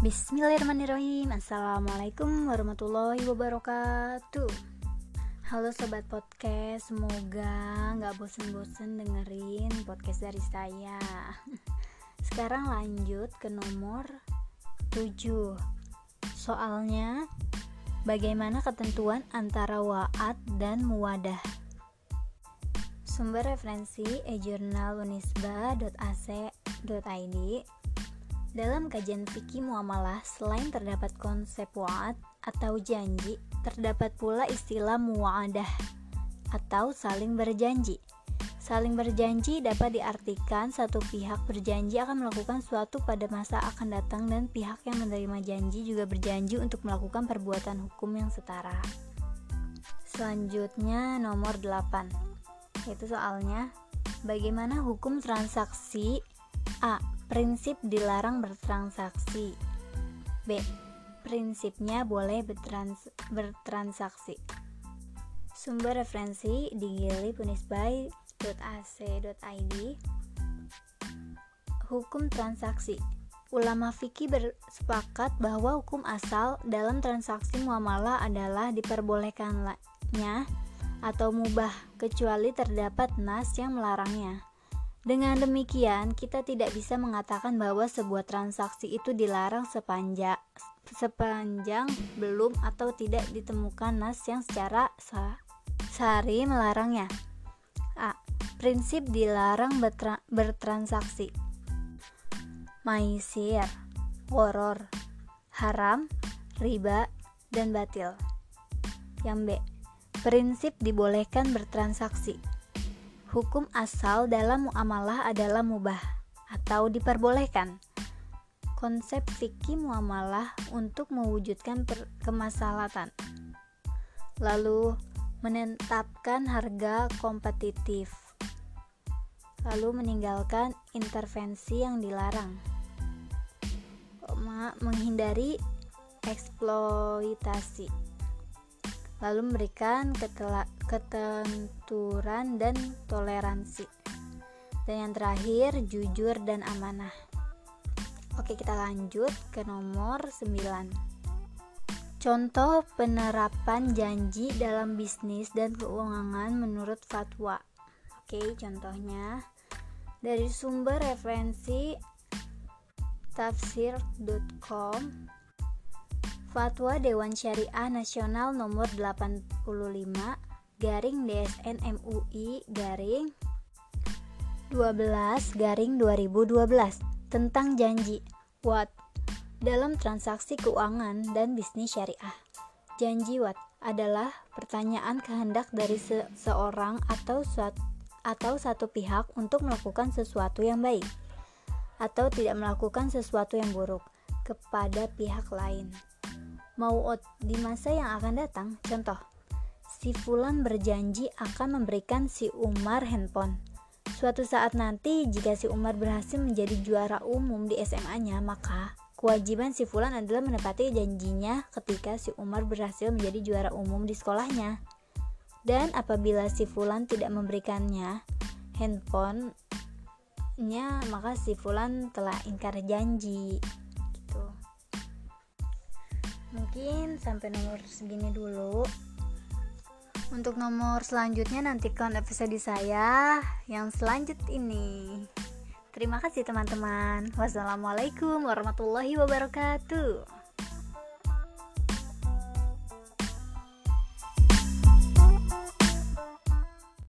Bismillahirrahmanirrahim. Assalamualaikum warahmatullahi wabarakatuh. Halo sobat podcast Semoga gak bosen-bosen dengerin podcast dari saya. Sekarang lanjut ke nomor 7 Soalnya Bagaimana ketentuan antara wa'at dan muwadah? Sumber referensi e-jurnal.unisba.ac.id dalam kajian fikih muamalah, selain terdapat konsep wa'ad atau janji, terdapat pula istilah mu'adah atau saling berjanji. Saling berjanji dapat diartikan satu pihak berjanji akan melakukan suatu pada masa akan datang dan pihak yang menerima janji juga berjanji untuk melakukan perbuatan hukum yang setara. Selanjutnya nomor 8 yaitu soalnya bagaimana hukum transaksi A Prinsip dilarang bertransaksi. B. Prinsipnya boleh bertrans bertransaksi. Sumber referensi di gilipunisby.ac.id Hukum transaksi Ulama fikih bersepakat bahwa hukum asal dalam transaksi muamalah adalah diperbolehkannya atau mubah kecuali terdapat nas yang melarangnya. Dengan demikian, kita tidak bisa mengatakan bahwa sebuah transaksi itu dilarang sepanjang sepanjang belum atau tidak ditemukan nas yang secara sehari melarangnya. A. Prinsip dilarang bertra bertransaksi. Maisir, horor, haram, riba, dan batil. Yang B. Prinsip dibolehkan bertransaksi Hukum asal dalam muamalah adalah mubah atau diperbolehkan. Konsep fikih muamalah untuk mewujudkan kemaslahatan. Lalu menetapkan harga kompetitif. Lalu meninggalkan intervensi yang dilarang. Menghindari eksploitasi lalu memberikan ketenturan dan toleransi. Dan yang terakhir, jujur dan amanah. Oke, kita lanjut ke nomor 9. Contoh penerapan janji dalam bisnis dan keuangan menurut fatwa. Oke, contohnya dari sumber referensi tafsir.com Fatwa Dewan Syariah Nasional nomor 85 garing DSN MUI garing 12 garing 2012 tentang janji wat dalam transaksi keuangan dan bisnis syariah. Janji wat adalah pertanyaan kehendak dari seseorang atau suat, atau satu pihak untuk melakukan sesuatu yang baik atau tidak melakukan sesuatu yang buruk kepada pihak lain mau di masa yang akan datang. Contoh, si Fulan berjanji akan memberikan si Umar handphone. Suatu saat nanti, jika si Umar berhasil menjadi juara umum di SMA-nya, maka kewajiban si Fulan adalah menepati janjinya ketika si Umar berhasil menjadi juara umum di sekolahnya. Dan apabila si Fulan tidak memberikannya handphonenya, maka si Fulan telah ingkar janji mungkin sampai nomor segini dulu untuk nomor selanjutnya nantikan episode saya yang selanjut ini. Terima kasih teman-teman. Wassalamualaikum warahmatullahi wabarakatuh